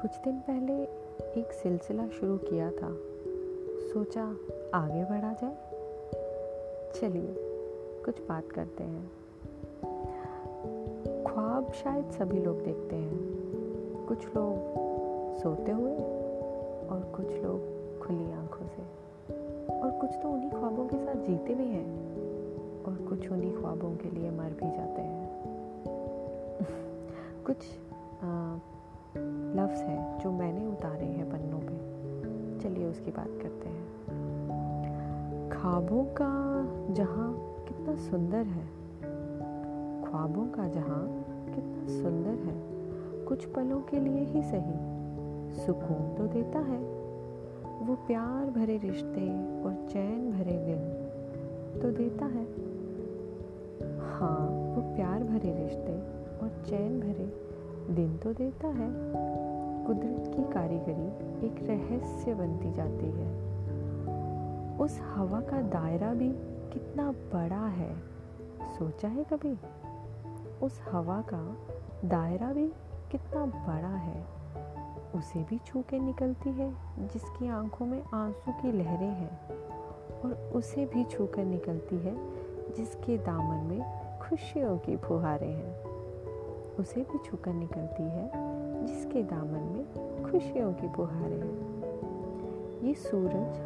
कुछ दिन पहले एक सिलसिला शुरू किया था। सोचा आगे बढ़ा जाए। चलिए, कुछ बात करते हैं। ख्वाब शायद सभी लोग देखते हैं। कुछ लोग सोते हुए और कुछ लोग खुली आँखों से। और कुछ तो उन्हीं ख्वाबों के साथ जीते भी हैं और कुछ उन्हीं ख्वाबों के लिए मर भी जाते हैं। कुछ लफ्ज़ हैं जो मैंने उतारे हैं पन्नों पे। चलिए उसकी बात करते हैं। ख्वाबों का जहाँ कितना सुंदर है, ख्वाबों का जहाँ कितना सुंदर है, कुछ पलों के लिए ही सही, सुकून तो देता है। वो प्यार भरे रिश्ते और चैन भरे दिन तो देता है। हाँ वो प्यार भरे रिश्ते और चैन भरे दिन तो देता है। कुदरत की कारीगरी एक रहस्य बनती जाती है। उस हवा का दायरा भी कितना बड़ा है, सोचा है कभी? उस हवा का दायरा भी कितना बड़ा है, उसे भी छू के निकलती है, जिसकी आँखों में आँसू की लहरें हैं, और उसे भी छू कर निकलती है, जिसके दामन में खुशियों की फुहारें हैं। उसे भी छूकर निकलती है, जिसके दामन में खुशियों की फुहारें हैं। ये सूरज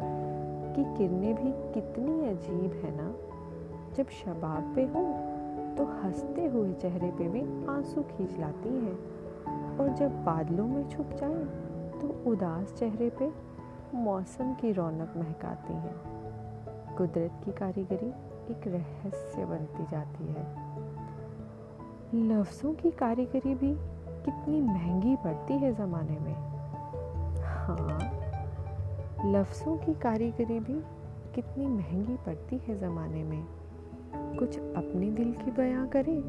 की किरणें भी कितनी अजीब है ना। जब शबाब पे हो तो हँसते हुए चेहरे पे भी आँसू खींच लाती है। और जब बादलों में छुप जाए तो उदास चेहरे पे मौसम की रौनक महकाती है। कुदरत की कारीगरी एक रहस्य बनती जाती है। लफ्ज़ों की कारीगरी भी कितनी महँगी पड़ती है ज़माने में। हाँ लफ्ज़ों की कारीगरी भी कितनी महँगी पड़ती है ज़माने में। कुछ अपने दिल की बयां करें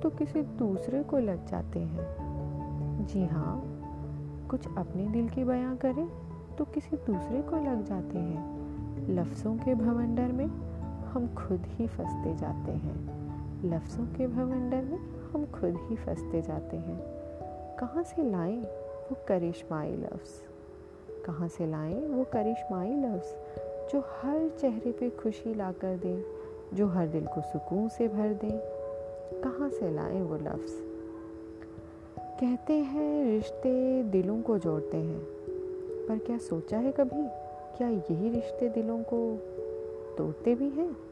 तो किसी दूसरे को लग जाते हैं। जी हाँ कुछ अपने दिल की बयां करें तो किसी दूसरे को लग जाते हैं। लफ्ज़ों के भवंडर में हम खुद ही फंसते जाते हैं। लफ्ज़ों के भवंडर में हम खुद ही फंसते जाते हैं। कहाँ से लाएँ वो करिश्माई लफ्ज़? कहाँ से लाएँ वो करिश्माई लफ्ज़ जो हर चेहरे पे खुशी ला कर दें, जो हर दिल को सुकून से भर दें? कहाँ से लाएँ वो लफ्ज़? कहते हैं रिश्ते दिलों को जोड़ते हैं, पर क्या सोचा है कभी? क्या यही रिश्ते दिलों को तोड़ते भी हैं?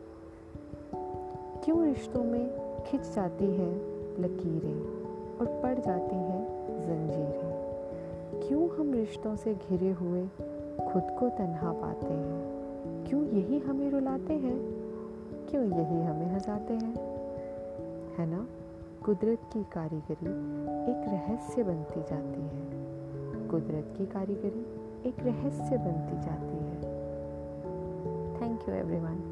क्यों रिश्तों में खिंच जाती है लकीरें और पड़ जाती हैं जंजीरें? क्यों हम रिश्तों से घिरे हुए खुद को तन्हा पाते हैं? क्यों यही हमें रुलाते हैं? क्यों यही हमें हंसाते हैं? है ना? कुदरत की कारीगरी एक रहस्य बनती जाती है। कुदरत की कारीगरी एक रहस्य बनती जाती है। Thank you everyone